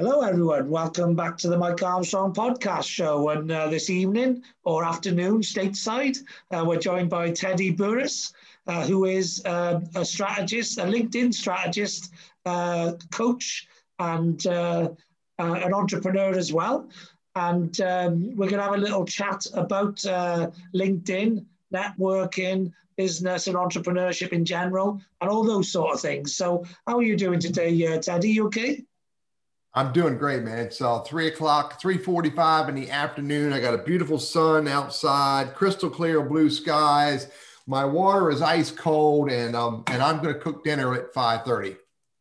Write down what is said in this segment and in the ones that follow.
Hello, everyone. Welcome back to the Mike Armstrong podcast show. And uh, this evening or afternoon, stateside, uh, we're joined by Teddy Burriss, uh, who is uh, a strategist, a LinkedIn strategist, uh, coach, and uh, an entrepreneur as well. And um, we're going to have a little chat about LinkedIn, networking, business, and entrepreneurship in general, and all those sort of things. So, how are you doing today, Teddy? You okay? I'm doing great, man. It's uh, three o'clock, three forty-five in the afternoon. I got a beautiful sun outside, crystal clear blue skies. My water is ice cold, and um, and I'm going to cook dinner at five thirty.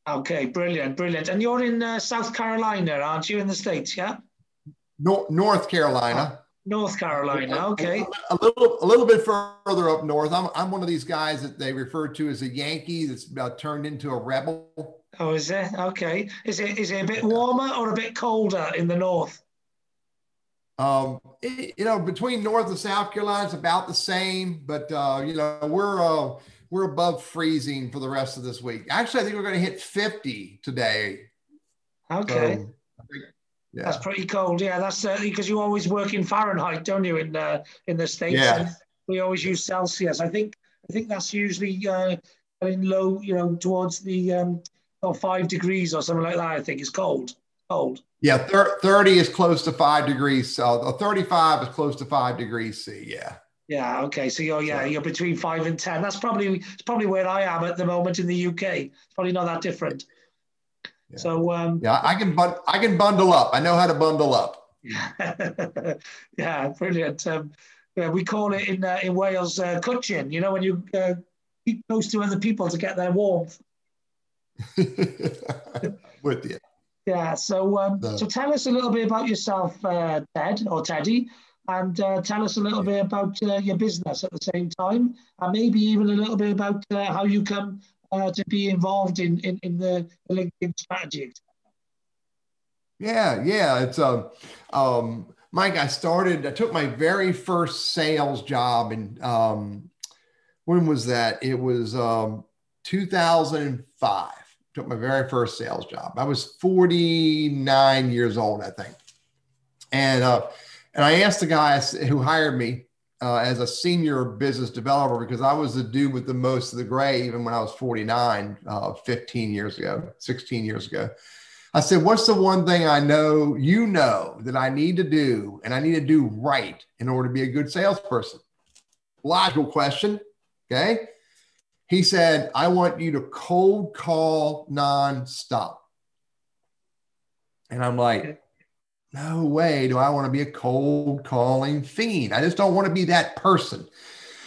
Okay, brilliant, brilliant. And you're in uh, South Carolina, aren't you? In the states, yeah. North North Carolina. Oh, North Carolina, okay. A, a, little, a little bit further up north. I'm, I'm one of these guys that they refer to as a Yankee that's about turned into a rebel. Oh, is it? Okay. Is it is it a bit warmer or a bit colder in the north? Um, it, you know, between North and South Carolina, it's about the same, but uh, you know, we're uh, we're above freezing for the rest of this week. Actually, I think we're going to hit 50 today. Okay. So, yeah. That's pretty cold. Yeah, that's because you always work in Fahrenheit, don't you? In the in the states, yeah. we always use Celsius. I think I think that's usually uh, in low, you know, towards the um, or five degrees or something like that. I think it's cold. Cold. Yeah, thir- thirty is close to five degrees. So thirty-five is close to five degrees C. Yeah. Yeah. Okay. So you're yeah you're between five and ten. That's probably it's probably where I am at the moment in the UK. It's probably not that different. Yeah. So um, yeah, I can bun- I can bundle up. I know how to bundle up. yeah, brilliant. Um, yeah, we call it in uh, in Wales uh, cwtchin. You know when you uh, keep close to other people to get their warmth. With you. Yeah. So, um, so tell us a little bit about yourself, uh, Ted or Teddy, and uh, tell us a little bit about uh, your business at the same time, and maybe even a little bit about uh, how you come uh, to be involved in in, in the, the LinkedIn strategy. Yeah, yeah. It's um, um, Mike. I started. I took my very first sales job, and um, when was that? It was um, 2005 took my very first sales job. I was 49 years old, I think. And, uh, and I asked the guy who hired me uh, as a senior business developer because I was the dude with the most of the gray, even when I was 49, uh, 15 years ago, 16 years ago. I said, What's the one thing I know you know that I need to do and I need to do right in order to be a good salesperson? Logical question. Okay. He said, I want you to cold call nonstop. And I'm like, no way do I want to be a cold calling fiend. I just don't want to be that person.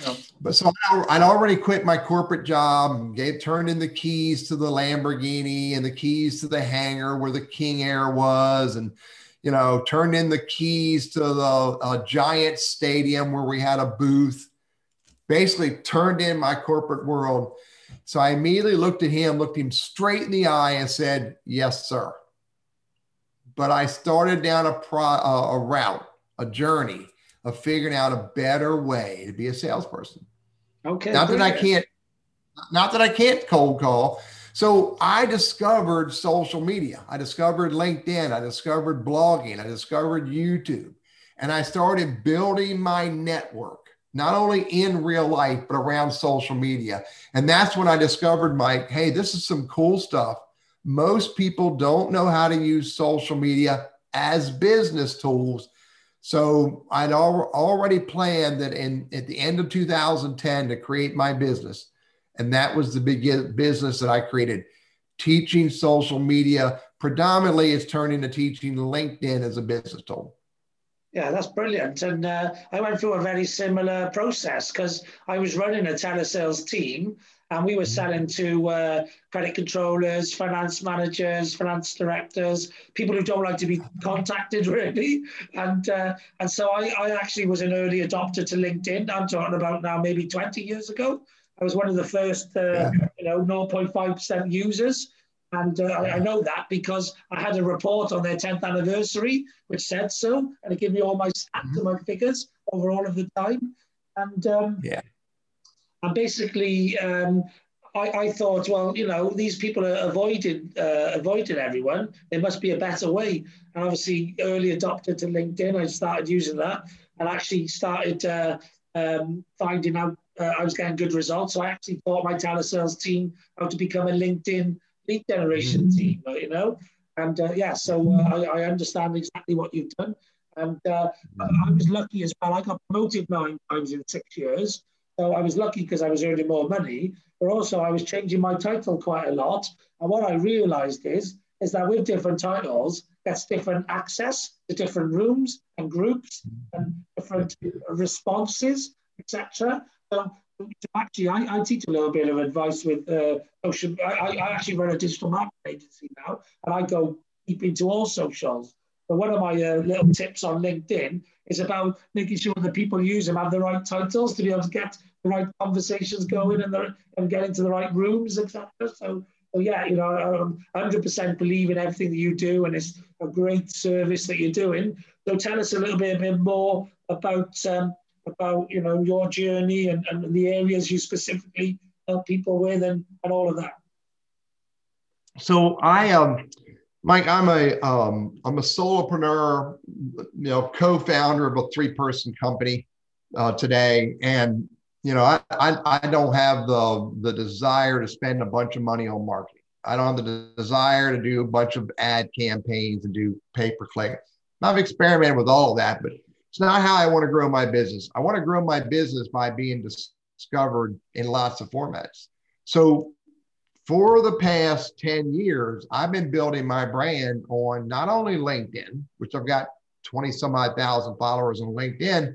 No. But so I'd already quit my corporate job, gave turned in the keys to the Lamborghini and the keys to the hangar where the King Air was, and you know, turned in the keys to the giant stadium where we had a booth basically turned in my corporate world. So I immediately looked at him, looked him straight in the eye, and said, Yes, sir. But I started down a, pro, uh, a route, a journey of figuring out a better way to be a salesperson. Okay. Not that I can't, not that I can't cold call. So I discovered social media. I discovered LinkedIn. I discovered blogging. I discovered YouTube. And I started building my network not only in real life, but around social media. And that's when I discovered, Mike, hey, this is some cool stuff. Most people don't know how to use social media as business tools. So I'd al- already planned that in at the end of 2010 to create my business. And that was the big business that I created, teaching social media. Predominantly, it's turned into teaching LinkedIn as a business tool. Yeah, that's brilliant. And uh, I went through a very similar process because I was running a telesales team and we were mm-hmm. selling to uh, credit controllers, finance managers, finance directors, people who don't like to be contacted really. And uh, and so I, I actually was an early adopter to LinkedIn. I'm talking about now maybe 20 years ago. I was one of the first, uh, yeah. you know, 0.5% users. And uh, I, I know that because I had a report on their 10th anniversary, which said so, and it gave me all my stats mm-hmm. and my figures over all of the time. And um, yeah, and basically, um, I, I thought, well, you know, these people are avoided uh, avoided everyone. There must be a better way. And obviously, early adopter to LinkedIn, I started using that and actually started uh, um, finding out uh, I was getting good results. So I actually taught my telesales team how to become a LinkedIn lead generation mm-hmm. team. You know, and uh, yeah, so uh, I, I, understand exactly what you've done. And uh, I was lucky as well. I got promoted nine times in six years. So I was lucky because I was earning more money, but also I was changing my title quite a lot. And what I realized is, is that with different titles, that's different access to different rooms and groups and different responses, etc. So, actually, I, I, teach a little bit of advice with uh, social. I, I actually run a digital marketing agency now, and I go deep into all socials. But one of my uh, little tips on LinkedIn is about making sure that people use them have the right titles to be able to get the right conversations going and, the, and get into the right rooms, etc. So, so yeah, you know, I 100% believe in everything that you do, and it's a great service that you're doing. So tell us a little bit, a bit more about um, about you know your journey and, and the areas you specifically help people with, and, and all of that. So I um Mike, I'm a um, I'm a solopreneur, you know, co-founder of a three-person company uh, today, and you know, I, I I don't have the the desire to spend a bunch of money on marketing. I don't have the desire to do a bunch of ad campaigns and do pay per click. I've experimented with all of that, but it's not how I want to grow my business. I want to grow my business by being discovered in lots of formats. So for the past 10 years, I've been building my brand on not only LinkedIn, which I've got 20 some odd thousand followers on LinkedIn,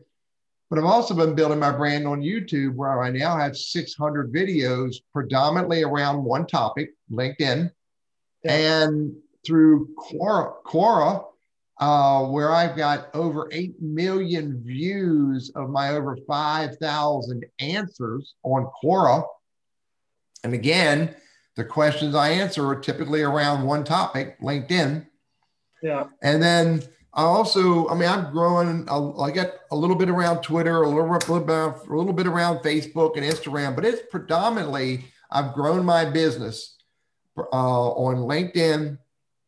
but I've also been building my brand on YouTube where I now have 600 videos predominantly around one topic, LinkedIn, yeah. and through Quora, Quora uh, where I've got over 8 million views of my over 5,000 answers on Quora. And again, the questions I answer are typically around one topic, LinkedIn. Yeah. And then I also, I mean, I'm growing. I get a little bit around Twitter, a little, a little bit, a little bit around Facebook and Instagram, but it's predominantly I've grown my business uh, on LinkedIn,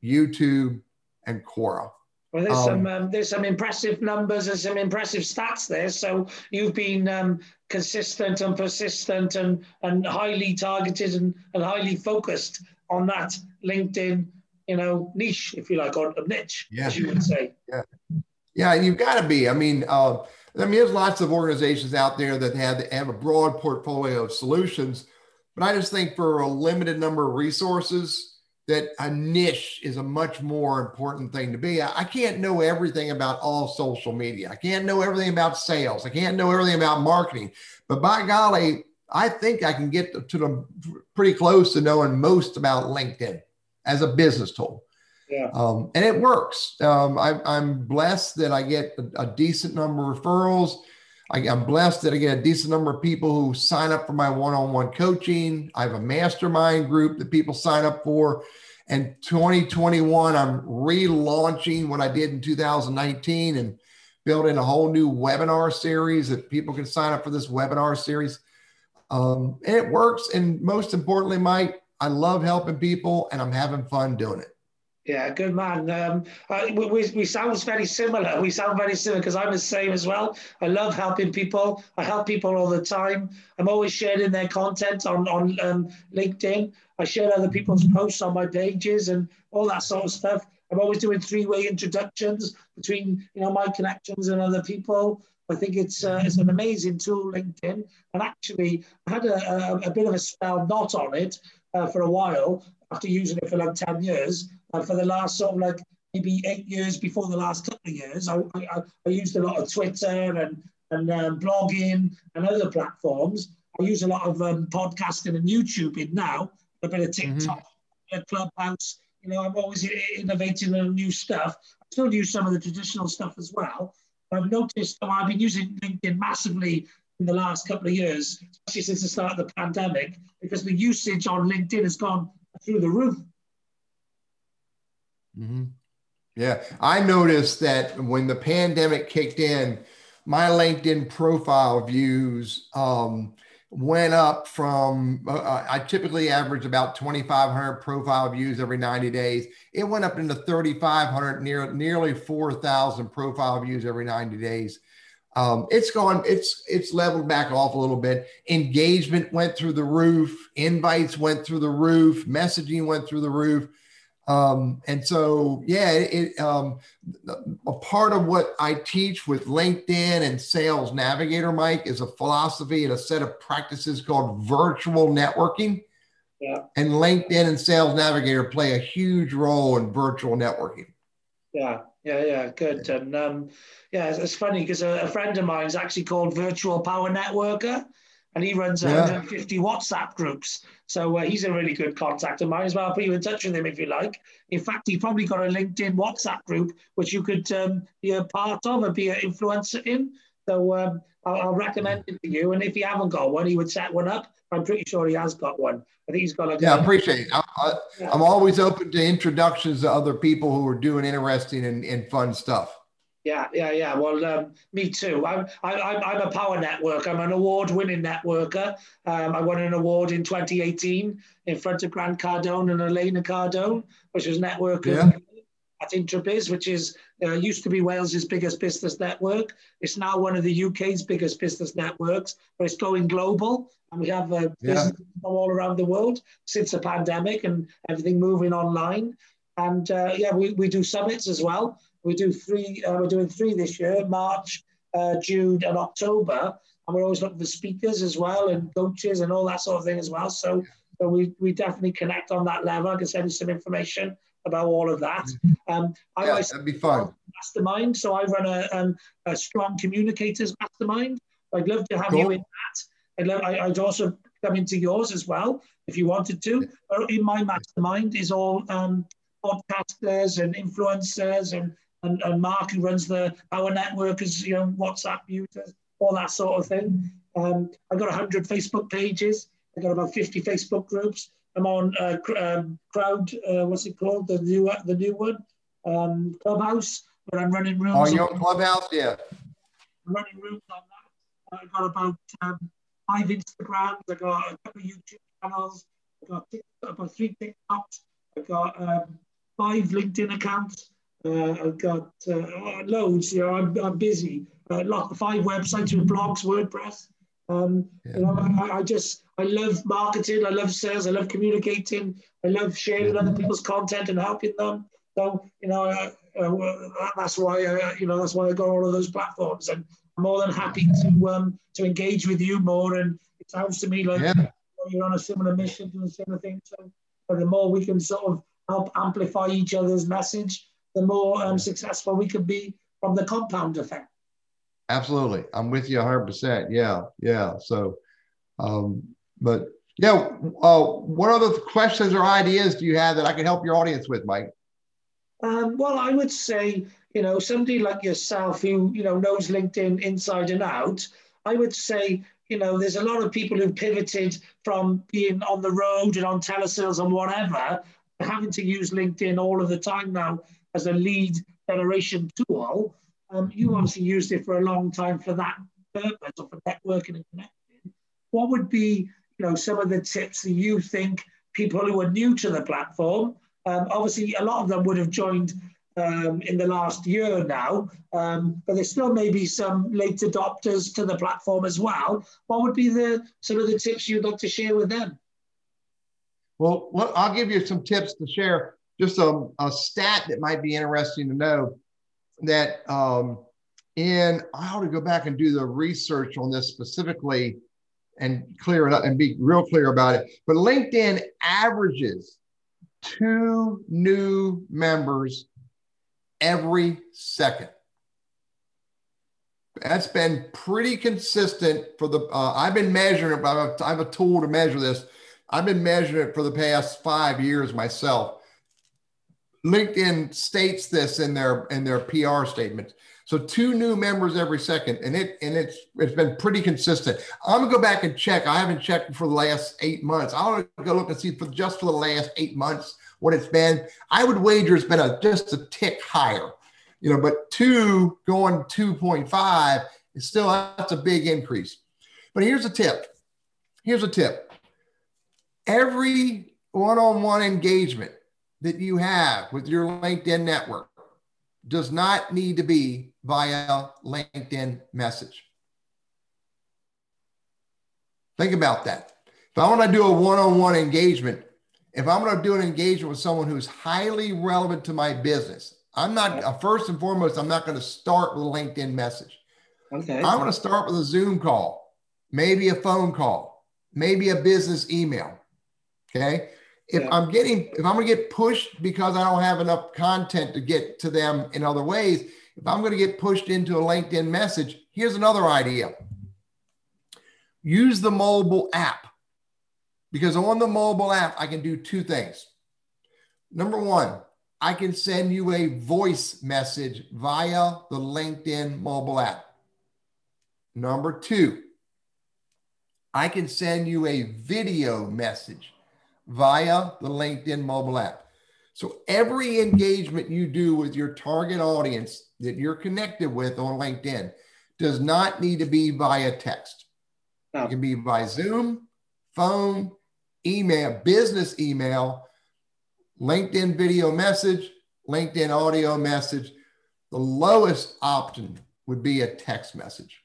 YouTube, and Quora. Well, there's um, some um, there's some impressive numbers and some impressive stats there. So you've been um, consistent and persistent and and highly targeted and, and highly focused on that LinkedIn, you know, niche, if you like, or niche, yeah. as you would say. Yeah, yeah, you've got to be. I mean, uh, I mean, there's lots of organizations out there that have have a broad portfolio of solutions, but I just think for a limited number of resources that a niche is a much more important thing to be. I, can't know everything about all social media. I can't know everything about sales. I can't know everything about marketing. But by golly, I think I can get to, the pretty close to knowing most about LinkedIn as a business tool. Yeah. Um, and it works. Um, I, am blessed that I get a, a decent number of referrals. I, am blessed that I get a decent number of people who sign up for my one on one coaching. I have a mastermind group that people sign up for. And 2021, I'm relaunching what I did in 2019 and building a whole new webinar series that people can sign up for this webinar series. Um, and it works. And most importantly, Mike, I love helping people and I'm having fun doing it. Yeah, good man. Um, uh, we, we, sound very similar. We sound very similar because I'm the same as well. I love helping people. I help people all the time. I'm always sharing their content on on um, LinkedIn. I share other people's posts on my pages and all that sort of stuff. I'm always doing three-way introductions between you know my connections and other people. I think it's uh, it's an amazing tool, LinkedIn. And actually, I had a, a, a bit of a spell not on it uh, for a while after using it for like 10 years. For the last sort of like maybe eight years before the last couple of years, I, I, I used a lot of Twitter and, and um, blogging and other platforms. I use a lot of um, podcasting and YouTubing now, a bit of mm-hmm. TikTok, mm-hmm. Clubhouse. You know, I'm always innovating on new stuff. I still use some of the traditional stuff as well. But I've noticed oh, I've been using LinkedIn massively in the last couple of years, especially since the start of the pandemic, because the usage on LinkedIn has gone through the roof. Mm-hmm. Yeah, I noticed that when the pandemic kicked in, my LinkedIn profile views um, went up from uh, uh I typically average about 2,500 profile views every 90 days. It went up into 3,500, near nearly 4,000 profile views every 90 days. Um, it's gone. It's it's leveled back off a little bit. Engagement went through the roof. Invites went through the roof. Messaging went through the roof. Um, and so, yeah, it, um, a part of what I teach with LinkedIn and Sales Navigator, Mike, is a philosophy and a set of practices called virtual networking. Yeah. And LinkedIn and Sales Navigator play a huge role in virtual networking. Yeah, yeah, yeah, good. And um, yeah, it's, it's funny because a, a, friend of mine is actually called Virtual Power Networker and he runs yeah. 150 WhatsApp groups. So uh, he's a really good contact of mine as well. I'll put you in touch with him if you like. In fact, he probably got a LinkedIn WhatsApp group which you could um, be a part of and be an influencer in. So um, I'll, I'll, recommend it to you. And if he haven't got one, he would set one up. I'm pretty sure he has got one. I think he's got a. Yeah, I appreciate it. I, I, yeah. I'm always open to introductions to other people who are doing interesting and, and fun stuff. Yeah, yeah, yeah. Well, um, me too. I'm, I, I'm a power networker. I'm an award-winning networker. Um, I won an award in 2018 in front of Grant Cardone and Elena Cardone, which was networker yeah. at IntroBiz, which is uh, used to be Wales's biggest business network. It's now one of the UK's biggest business networks, but it's going global, and we have uh, yeah. all around the world since the pandemic and everything moving online. And uh, yeah, we, we do summits as well. We do three. Uh, we're doing three this year: March, uh, June, and October. And we're always looking for speakers as well, and coaches, and all that sort of thing as well. So, so we we definitely connect on that level. I can send you some information about all of that. Mm-hmm. Um, I yeah, that'd be fun. Mastermind. So I run a, um, a strong communicators mastermind. I'd love to have cool. you in that. I'd, love, I, would also come into yours as well if you wanted to. But in my mastermind is all um, podcasters and influencers and and, and Mark, who runs the our network, is you know WhatsApp users, all that sort of thing. Um, I've got 100 Facebook pages. I've got about 50 Facebook groups. I'm on uh, um, Crowd, uh, what's it called? The new the new one, um, Clubhouse, where I'm running rooms. Oh, you're on Clubhouse, yeah. I'm running rooms on that. I've got about um, five Instagrams. I've got a couple of YouTube channels. I've got about three TikToks. I've got um, five LinkedIn accounts. Uh, I've got uh, loads. You know, I'm, I'm busy. Uh, lot, five websites with blogs, WordPress. Um, yeah. You know, I, I, just I love marketing. I love sales. I love communicating. I love sharing yeah. other people's content and helping them. So you know, uh, uh, that's why I, you know that's why I got all of those platforms, and I'm more than happy to um, to engage with you more. And it sounds to me like yeah. you're on a similar mission, doing similar things. So the more we can sort of help amplify each other's message, the more um, successful we could be from the compound effect. Absolutely. I'm with you 100%. Yeah. Yeah. So, um, but yeah, uh, what other questions or ideas do you have that I can help your audience with, Mike? Um, well, I would say, you know, somebody like yourself who, you know, knows LinkedIn inside and out, I would say, you know, there's a lot of people who've pivoted from being on the road and on telesales and whatever, having to use LinkedIn all of the time now as a lead generation tool. Um, you obviously used it for a long time for that purpose or for networking and connecting. What would be, you know, some of the tips that you think people who are new to the platform? Um, obviously, a lot of them would have joined um, in the last year now, um, but there still may be some late adopters to the platform as well. What would be the some of the tips you'd like to share with them? Well, I'll give you some tips to share just a, a stat that might be interesting to know that um, in I ought to go back and do the research on this specifically and clear it up and be real clear about it. But LinkedIn averages two new members every second. That's been pretty consistent for the. Uh, I've been measuring it. but I have a tool to measure this. I've been measuring it for the past five years myself. LinkedIn states this in their in their PR statement. So two new members every second, and it and it's it's been pretty consistent. I'm gonna go back and check. I haven't checked for the last eight months. I want to go look and see for just for the last eight months what it's been. I would wager it's been a just a tick higher, you know. But two going 2.5 is still that's a big increase. But here's a tip: Here's a tip every one on one engagement that you have with your LinkedIn network does not need to be via LinkedIn message. Think about that. If I want to do a one on one engagement, if I'm going to do an engagement with someone who's highly relevant to my business, I'm not, uh, first and foremost, I'm not going to start with a LinkedIn message. Okay. I'm going to start with a Zoom call, maybe a phone call, maybe a business email. Okay. If yeah. I'm getting, if I'm going to get pushed because I don't have enough content to get to them in other ways, if I'm going to get pushed into a LinkedIn message, here's another idea use the mobile app because on the mobile app, I can do two things. Number one, I can send you a voice message via the LinkedIn mobile app. Number two, I can send you a video message via the LinkedIn mobile app. So every engagement you do with your target audience that you're connected with on LinkedIn does not need to be via text. No. It can be by Zoom, phone, email, business email, LinkedIn video message, LinkedIn audio message. The lowest option would be a text message.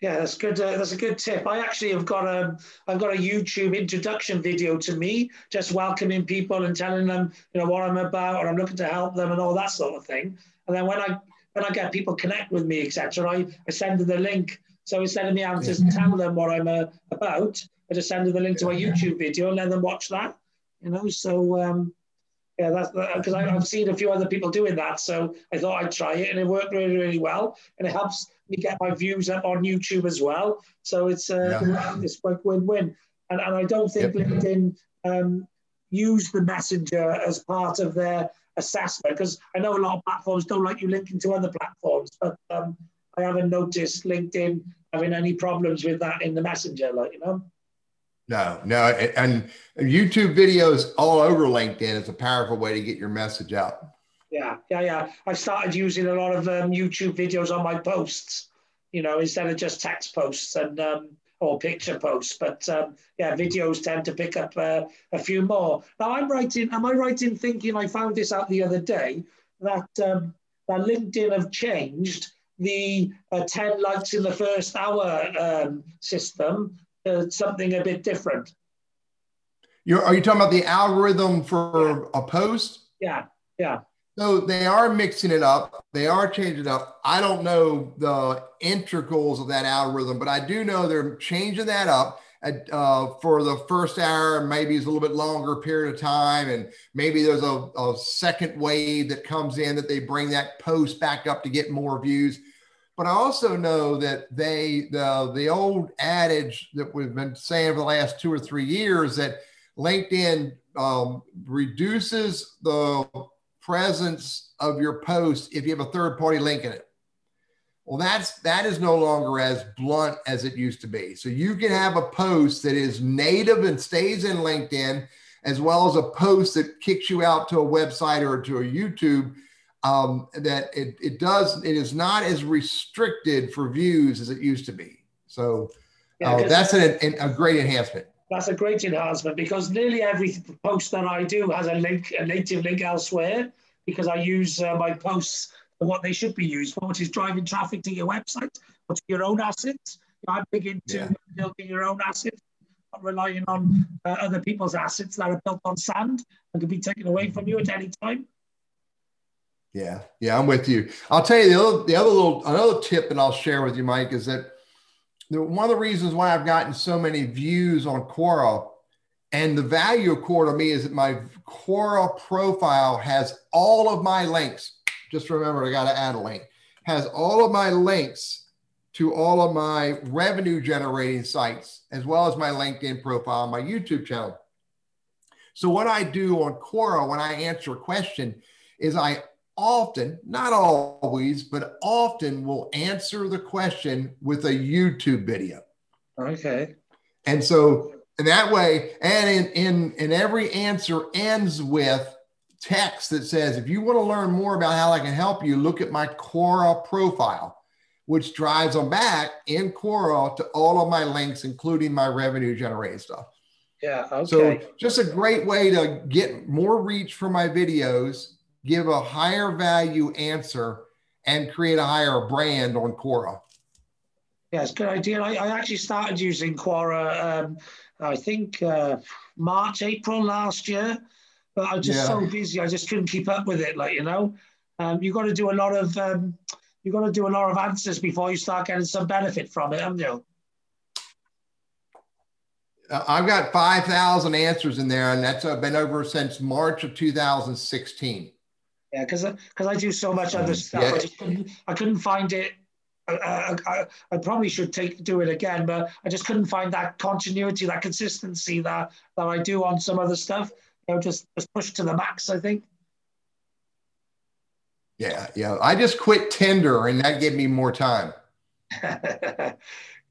Yeah, that's good. Uh, that's a good tip. I actually have got a I've got a YouTube introduction video to me, just welcoming people and telling them you know what I'm about, or I'm looking to help them and all that sort of thing. And then when I when I get people connect with me, etc., I, I send them the link. So instead of me having to tell them what I'm uh, about, I just send them the link to my YouTube video and let them watch that. You know, so um, yeah, that's because I've seen a few other people doing that. So I thought I'd try it, and it worked really, really well, and it helps me get my views up on YouTube as well. So it's uh, yeah. it's like win-win. And, and I don't think yep. LinkedIn um, use the messenger as part of their assessment because I know a lot of platforms don't like you linking to other platforms, but um, I haven't noticed LinkedIn having any problems with that in the messenger, like you know. No, no, and YouTube videos all over LinkedIn is a powerful way to get your message out. Yeah, yeah, yeah. I started using a lot of um, YouTube videos on my posts, you know, instead of just text posts and um, or picture posts. But um, yeah, videos tend to pick up uh, a few more. Now I'm writing. Am I in thinking I found this out the other day that um, that LinkedIn have changed the uh, 10 likes in the first hour um, system uh, something a bit different. You're, are you talking about the algorithm for yeah. a post? Yeah, yeah. So they are mixing it up. They are changing it up. I don't know the integrals of that algorithm, but I do know they're changing that up uh, for the first hour. Maybe it's a little bit longer period of time, and maybe there's a, a second wave that comes in that they bring that post back up to get more views. But I also know that they the the old adage that we've been saying for the last two or three years that LinkedIn um, reduces the presence of your post if you have a third party link in it. Well, that's that is no longer as blunt as it used to be. So you can have a post that is native and stays in LinkedIn, as well as a post that kicks you out to a website or to a YouTube um, that it, it does it is not as restricted for views as it used to be. So yeah, uh, that's an, an, a great enhancement. That's a great enhancement because nearly every post that i do has a link a native link elsewhere because i use uh, my posts for what they should be used for which is driving traffic to your website or to your own assets. I'm big into yeah. building your own assets not relying on uh, other people's assets that are built on sand and can be taken away from you at any time yeah, yeah, I'm with you. I'll tell you the other, the other little another tip that I'll share with you, Mike, is that one of the reasons why I've gotten so many views on Quora and the value of Quora to me is that my Quora profile has all of my links. Just remember, I got to add a link. Has all of my links to all of my revenue generating sites, as well as my LinkedIn profile, my YouTube channel. So what I do on Quora when I answer a question is I often, not always, but often will answer the question with a YouTube video. Okay. And so in that way, and in, in, in every answer ends with text that says, if you want to learn more about how I can help you, look at my Quora profile. which drives them back in Quora to all of my links, including my revenue generating stuff. Yeah. Okay. So just a great way to get more reach for my videos, give a higher value answer, and create a higher brand on Quora. Yeah, Yes, good idea. I, I actually started using Quora, um, I think uh, March, April last year, but I was just yeah. so busy, I just couldn't keep up with it. Like you know, um, you got to do a lot of um, you got to do a lot of answers before you start getting some benefit from it, haven't you? Uh, I've got 5,000 answers in there, and that's uh, been over since March of 2016. Yeah, because because I do so much other stuff, yeah. I just couldn't, I couldn't find it. I, I, I, probably should take do it again, but I just couldn't find that continuity, that consistency that that I do on some other stuff. You know, just just push to the max. I think. Yeah, yeah. I just quit Tinder, and that gave me more time.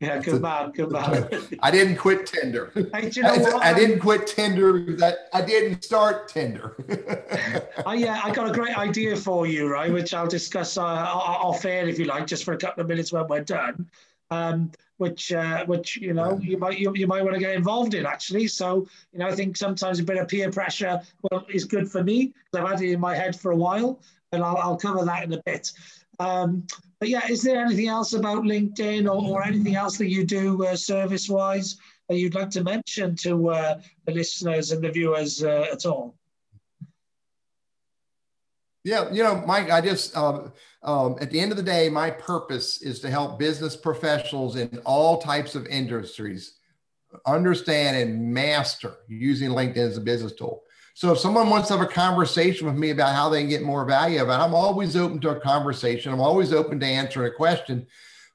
Yeah, good man, good man. I didn't quit Tinder. Hey, you know I, I, didn't quit Tinder because I, didn't start Tinder. I, yeah, I got a great idea for you, right? Which I'll discuss uh, off air if you like, just for a couple of minutes when we're done. Um, which uh, which you know you might you, you might want to get involved in actually. So you know I think sometimes a bit of peer pressure well is good for me because I've had it in my head for a while, and I'll, I'll cover that in a bit. Um, but yeah, is there anything else about LinkedIn or, or anything else that you do uh, service wise that you'd like to mention to uh, the listeners and the viewers uh, at all? Yeah, you know, Mike, I just, um, um, at the end of the day, my purpose is to help business professionals in all types of industries understand and master using LinkedIn as a business tool. So if someone wants to have a conversation with me about how they can get more value of it, I'm always open to a conversation. I'm always open to answering a question.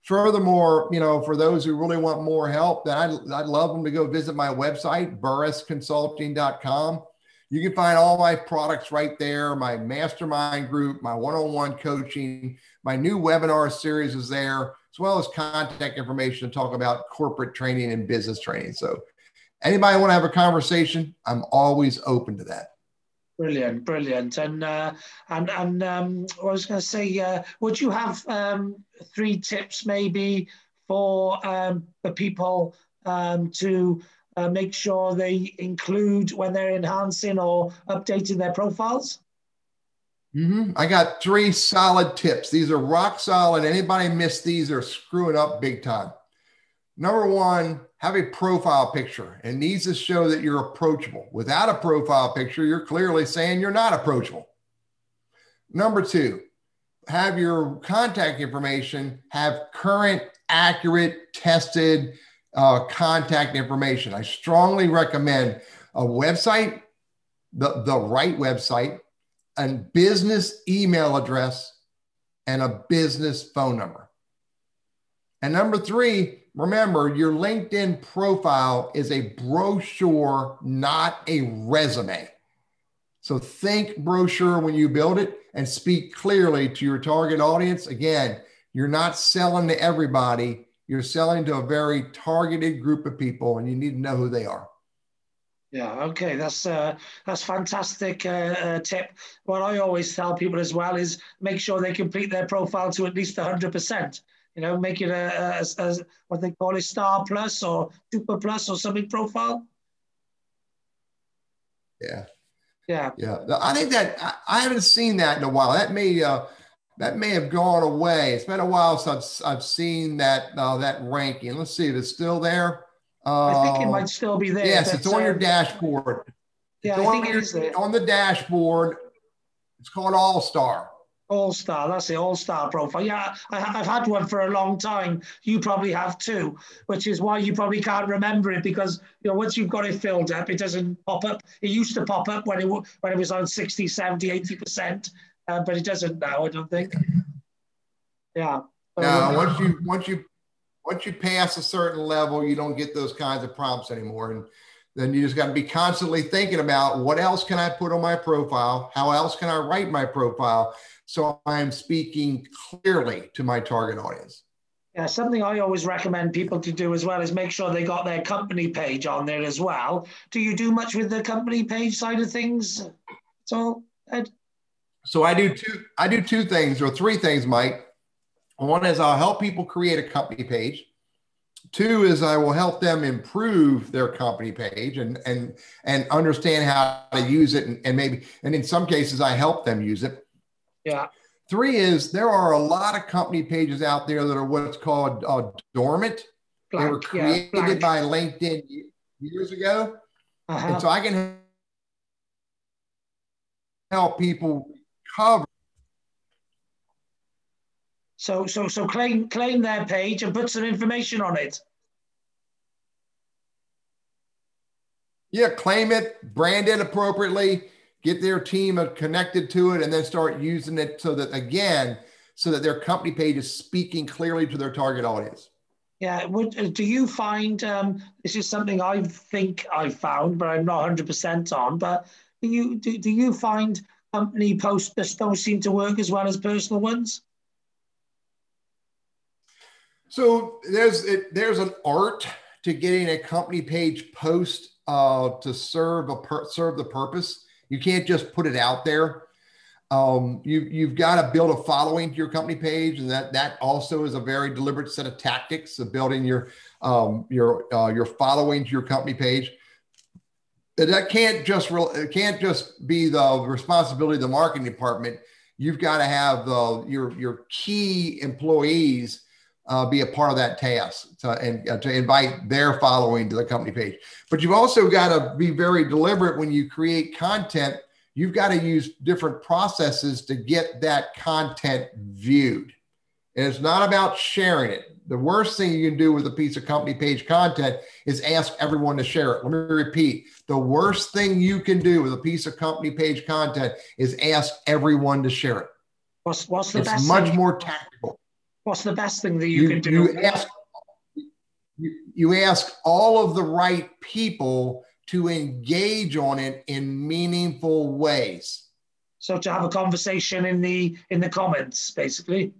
Furthermore, you know, for those who really want more help, then I'd, I'd love them to go visit my website, burrissconsulting.com. You can find all my products right there, my mastermind group, my one-on-one coaching, my new webinar series is there, as well as contact information to talk about corporate training and business training. So anybody want to have a conversation, I'm always open to that. Brilliant, brilliant. And uh, and and um, I was going to say, uh, would you have um, three tips maybe for um, the people um, to uh, make sure they include when they're enhancing or updating their profiles? Mm-hmm. I got three solid tips. These are rock solid. Anybody miss these are screwing up big time. Number one, have a profile picture. and needs to show that you're approachable. Without a profile picture, you're clearly saying you're not approachable. Number two, have your contact information have current, accurate, tested uh, contact information. I strongly recommend a website, the, the right website, a business email address, and a business phone number. And number three, remember your LinkedIn profile is a brochure, not a resume. So think brochure when you build it and speak clearly to your target audience. Again, you're not selling to everybody, you're selling to a very targeted group of people, and you need to know who they are. Yeah, okay, that's uh, that's fantastic uh, uh, tip. What I always tell people as well is make sure they complete their profile to at least 100% you know, make it a, a, a, what they call a star plus or super plus or something profile. Yeah. Yeah. Yeah. I think that I, I haven't seen that in a while. That may uh, that may have gone away. It's been a while since I've, I've seen that uh, that ranking. Let's see if it's still there. Uh, I think it might still be there. Yes, it's on your uh, dashboard. Yeah, I think it is there. On the dashboard, it's called All Star. All Star, that's the All Star profile. Yeah, I, have had one for a long time. You probably have too, which is why you probably can't remember it because you know once you've got it filled up, it doesn't pop up. It used to pop up when it when it was on 60, 70, 80 percent, uh, but it doesn't now. I don't think. Yeah. No, once you once you once you pass a certain level, you don't get those kinds of prompts anymore, and then you just got to be constantly thinking about what else can I put on my profile? How else can I write my profile? So I'm speaking clearly to my target audience. Yeah, something I always recommend people to do as well is make sure they got their company page on there as well. Do you do much with the company page side of things? So, Ed? So I do two. I do two things or three things, Mike. One is I'll help people create a company page. Two is I will help them improve their company page and and and understand how to use it and, and maybe and in some cases I help them use it. Yeah. Three is there are a lot of company pages out there that are what's called uh, dormant. Blank, they were created yeah, by LinkedIn years ago, uh-huh. and so I can help people cover. So, so, so claim claim their page and put some information on it. Yeah, claim it, brand it appropriately, get their team connected to it, and then start using it so that again, so that their company page is speaking clearly to their target audience. Yeah. Would, do you find um, this is something I think I found, but I'm not 100% on, but do you do, do you find company posts don't seem to work as well as personal ones? So there's it, there's an art to getting a company page post uh, to serve a per, serve the purpose. You can't just put it out there. Um, you you've got to build a following to your company page, and that that also is a very deliberate set of tactics of building your um, your uh, your following to your company page that can't just re- it can't just be the responsibility of the marketing department. You've got to have your your key employees uh, be a part of that task to, and uh, to invite their following to the company page. But you've also got to be very deliberate when you create content. You've got to use different processes to get that content viewed. And it's not about sharing it. The worst thing you can do with a piece of company page content is ask everyone to share it. Let me repeat the worst thing you can do with a piece of company page content is ask everyone to share it. What's, what's the it's best much thing? more tactical. What's the best thing that you, you can do? You ask, you, you ask all of the right people to engage on it in meaningful ways. So to have a conversation in the in the comments, basically.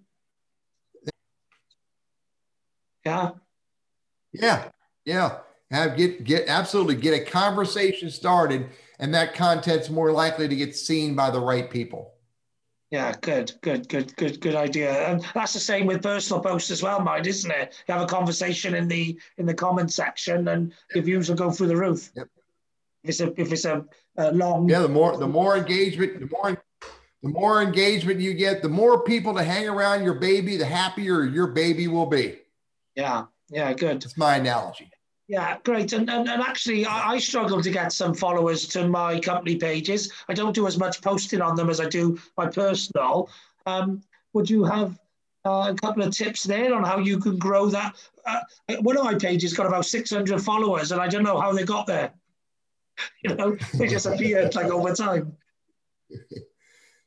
Yeah. Yeah. Yeah have get get absolutely get a conversation started and that content's more likely to get seen by the right people yeah good good good good good idea. And that's the same with personal posts as well mind isn't it? You have a conversation in the in the comment section and your views will go through the roof. Yep. if it's a if it's a, a long yeah the more the more engagement the more the more engagement you get the more people to hang around your baby the happier your baby will be. Yeah yeah good. That's my analogy yeah, great. And, and, and actually, I, I, struggle to get some followers to my company pages. I don't do as much posting on them as I do my personal. Um, would you have uh, a couple of tips there on how you can grow that? Uh, one of my pages got about 600 followers, and I don't know how they got there. You know, they just appeared like over time.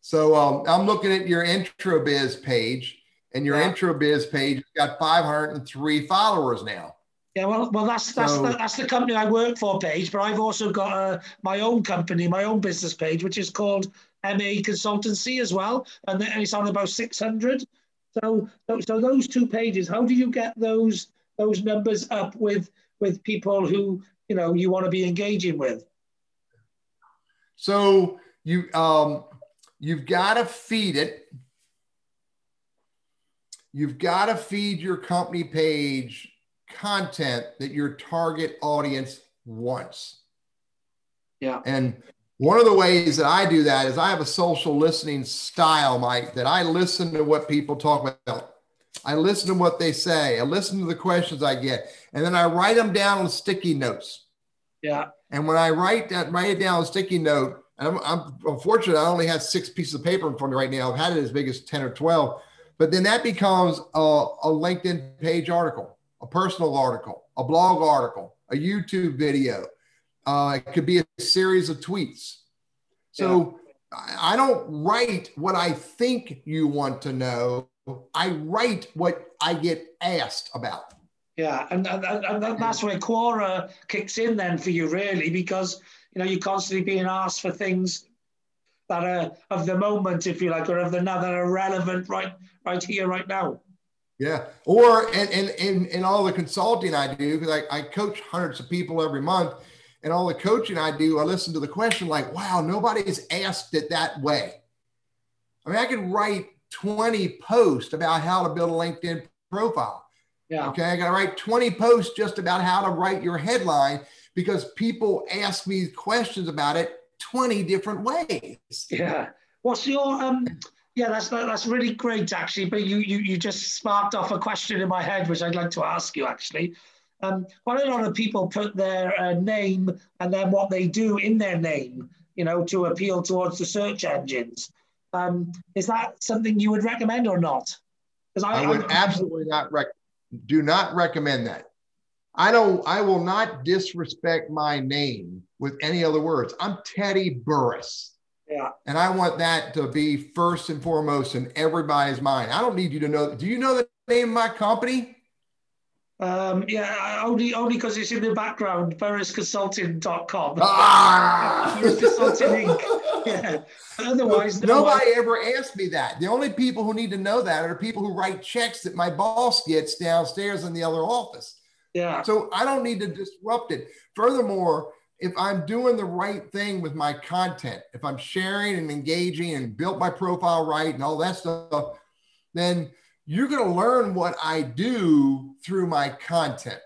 So um, I'm looking at your IntroBiz page, and your yeah. IntroBiz page got 503 followers now. Yeah, well, well, that's that's so, the, that's the company I work for page, but I've also got uh, my own company, my own business page, which is called MA Consultancy as well, and it's on about six hundred. So, so, so those two pages, how do you get those those numbers up with with people who you know you want to be engaging with? So you um you've got to feed it. You've got to feed your company page content that your target audience wants. Yeah. And one of the ways that I do that is I have a social listening style, Mike, that I listen to what people talk about. I listen to what they say. I listen to the questions I get, and then I write them down on sticky notes. Yeah. And when I write that, write it down on sticky note, and I'm, I'm unfortunate I only have six pieces of paper in front of me right now. I've had it as big as 10 or 12, but then that becomes a, a LinkedIn page article a personal article, a blog article, a YouTube video. Uh, it could be a series of tweets. So yeah. I don't write what I think you want to know. I write what I get asked about. Yeah, and, and, and that's where Quora kicks in then for you, really, because you know you're constantly being asked for things that are of the moment, if you like, or of the now that are relevant right right here, right now. Yeah. Or and and in, in all the consulting I do, because I, I coach hundreds of people every month, and all the coaching I do, I listen to the question like, wow, nobody's asked it that way. I mean, I could write 20 posts about how to build a LinkedIn profile. Yeah. Okay. I got to write 20 posts just about how to write your headline because people ask me questions about it 20 different ways. Yeah. What's your um yeah, that's that's really great actually. But you you you just sparked off a question in my head, which I'd like to ask you actually. Um, quite a lot of people put their uh, name and then what they do in their name, you know, to appeal towards the search engines. Um, is that something you would recommend or not? Because I, I, would I, absolutely not rec- do not recommend that. I don't. I will not disrespect my name with any other words. I'm Teddy Burriss. Yeah. And I want that to be first and foremost in everybody's mind. I don't need you to know. Do you know the name of my company? Um, yeah, only only because it's in the background, burrissconsulting.com. Ah! Consulting Inc. Yeah. Otherwise, no nobody ever asked me that. The only people who need to know that are people who write checks that my boss gets downstairs in the other office. Yeah. So I don't need to disrupt it. Furthermore, if I'm doing the right thing with my content, if I'm sharing and engaging and built my profile right and all that stuff, then you're going to learn what I do through my content.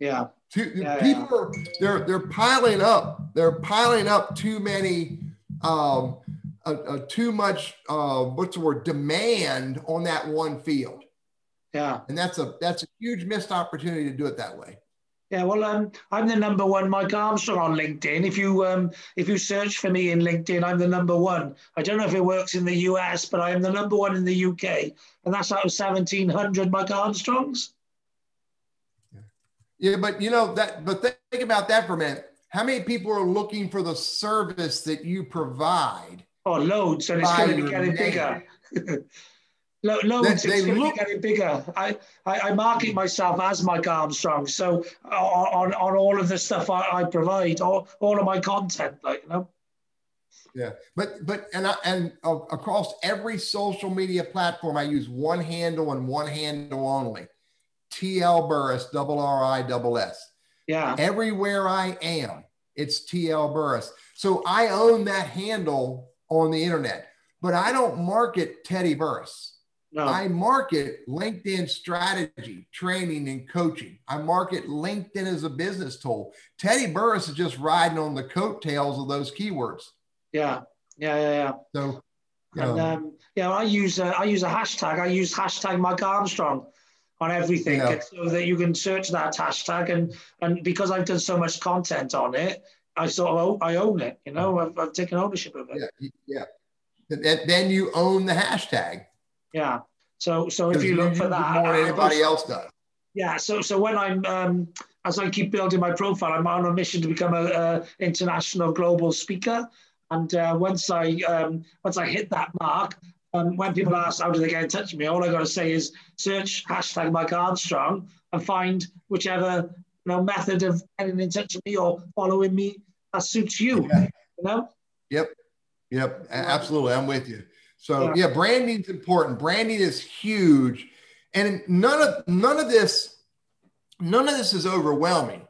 Yeah. Too, yeah people yeah. are they're they're piling up. They're piling up too many um uh, uh, too much uh what's the word demand on that one field. Yeah. And that's a that's a huge missed opportunity to do it that way. Yeah, well, um, I'm the number one Mike Armstrong on LinkedIn. If you um, if you search for me in LinkedIn, I'm the number one. I don't know if it works in the US, but I am the number one in the UK, and that's out of 1,700 Mike Armstrongs. Yeah, but you know that. But think about that for a minute. How many people are looking for the service that you provide? Oh, loads, and it's going to be getting bigger. Lo- loads. They, they look getting bigger. I, I, I, market myself as Mike Armstrong. So on, on all of the stuff I, I provide, all, all of my content, like you know. Yeah, but but and I, and uh, across every social media platform, I use one handle and one handle only. TL Burriss, double R I double S. Yeah. Everywhere I am, it's TL Burriss. So I own that handle on the internet, but I don't market Teddy Burriss. No. I market LinkedIn strategy, training, and coaching. I market LinkedIn as a business tool. Teddy Burriss is just riding on the coattails of those keywords. Yeah, yeah, yeah, yeah. So, and, um, yeah, I use a, I use a hashtag. I use hashtag Mike Armstrong on everything yeah. so that you can search that hashtag and and because I've done so much content on it, I sort of I own it. You know, I've, I've taken ownership of it. Yeah, yeah. Then you own the hashtag. Yeah. So so if you look for that, more than anybody else does. Yeah. So so when I'm um, as I keep building my profile, I'm on a mission to become a, a international global speaker. And uh, once I um, once I hit that mark, um, when people ask how do they get in touch with me, all I got to say is search hashtag Mike Armstrong and find whichever you know method of getting in touch with me or following me that suits you. Yeah. You know. Yep. Yep. Absolutely. I'm with you. So yeah. yeah, branding is important. Branding is huge, and none of none of this, none of this is overwhelming.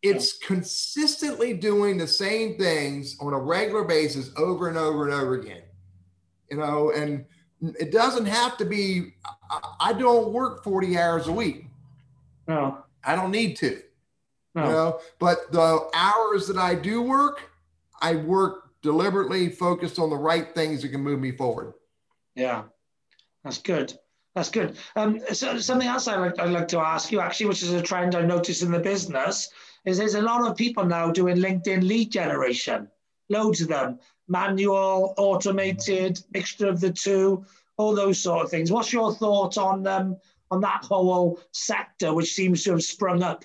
It's yeah. consistently doing the same things on a regular basis over and over and over again. You know, and it doesn't have to be. I don't work forty hours a week. No, I don't need to. No. You know, but the hours that I do work, I work deliberately focused on the right things that can move me forward. Yeah, that's good. That's good. Um, so something else I like, I'd like to ask you actually, which is a trend I noticed in the business, is there's a lot of people now doing LinkedIn lead generation. Loads of them, manual, automated, mixture of the two, all those sort of things. What's your thought on um, on that whole sector, which seems to have sprung up,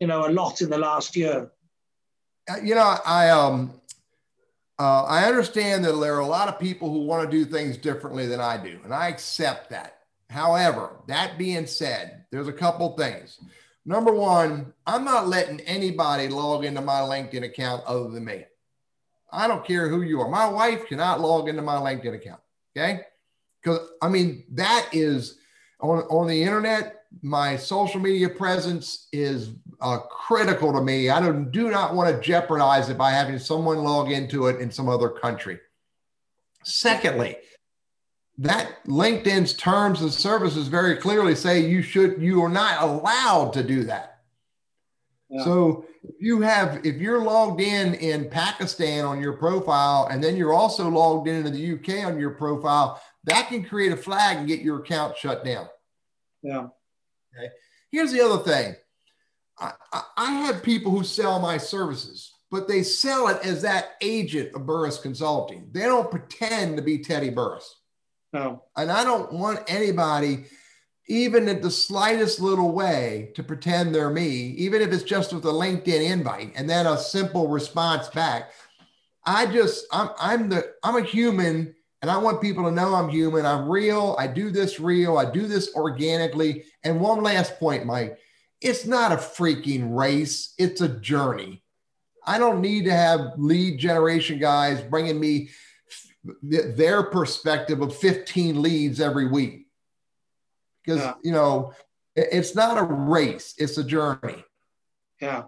you know, a lot in the last year? Uh, you know, I um uh, I understand that there are a lot of people who want to do things differently than I do, and I accept that. However, that being said, there's a couple things. Number one, I'm not letting anybody log into my LinkedIn account other than me. I don't care who you are. My wife cannot log into my LinkedIn account. Okay. Because I mean, that is on, on the internet, my social media presence is uh, critical to me. I don't, do not want to jeopardize it by having someone log into it in some other country. Secondly, that LinkedIn's terms and services very clearly say you should you are not allowed to do that. Yeah. So if you have if you're logged in in Pakistan on your profile and then you're also logged in into the UK on your profile, that can create a flag and get your account shut down. Yeah. Okay. Here's the other thing. I, I, have people who sell my services, but they sell it as that agent of Burriss Consulting. They don't pretend to be Teddy Burriss. No. And I don't want anybody, even in the slightest little way, to pretend they're me, even if it's just with a LinkedIn invite and then a simple response back. I just, I'm, I'm the, I'm a human and I want people to know I'm human. I'm real. I do this real. I do this organically. And one last point, Mike it's not a freaking race, it's a journey. I don't need to have lead generation guys bringing me their perspective of 15 leads every week. Because yeah. you know it's not a race. It's a journey. Yeah.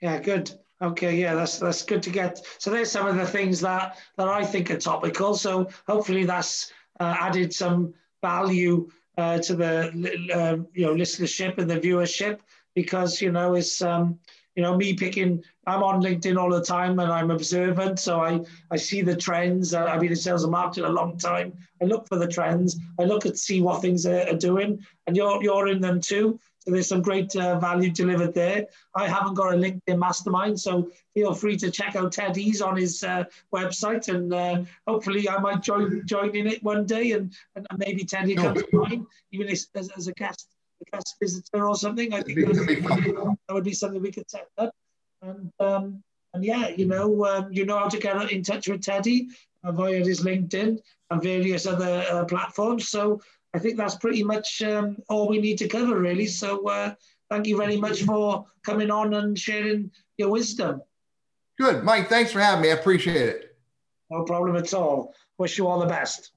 Yeah good. Okay yeah that's that's good to get. So there's some of the things that that i think are topical. So hopefully that's uh, added some value uh, to the uh, you know listenership and the viewership because you know it's um, you know me picking i'm on linkedin all the time and i'm observant. So i i see the trends. I've been in sales and marketing a long time. I look for the trends. I look at see what things are, are doing. And you're you're in them too so there's some great uh, value delivered there i haven't got a linkedin mastermind so feel free to check out teddy's on his uh, website and uh, hopefully i might join join in it one day and, and maybe teddy comes to mind even as, as a guest a guest visitor or something. I think that would be something we could set up. And um, and yeah, you know, um, you know how to get in touch with Teddy uh, via his LinkedIn and various other uh, platforms. So I think that's pretty much um, all we need to cover, really. So uh, thank you very much for coming on and sharing your wisdom. Good, Mike. Thanks for having me. I appreciate it. No problem at all. Wish you all the best.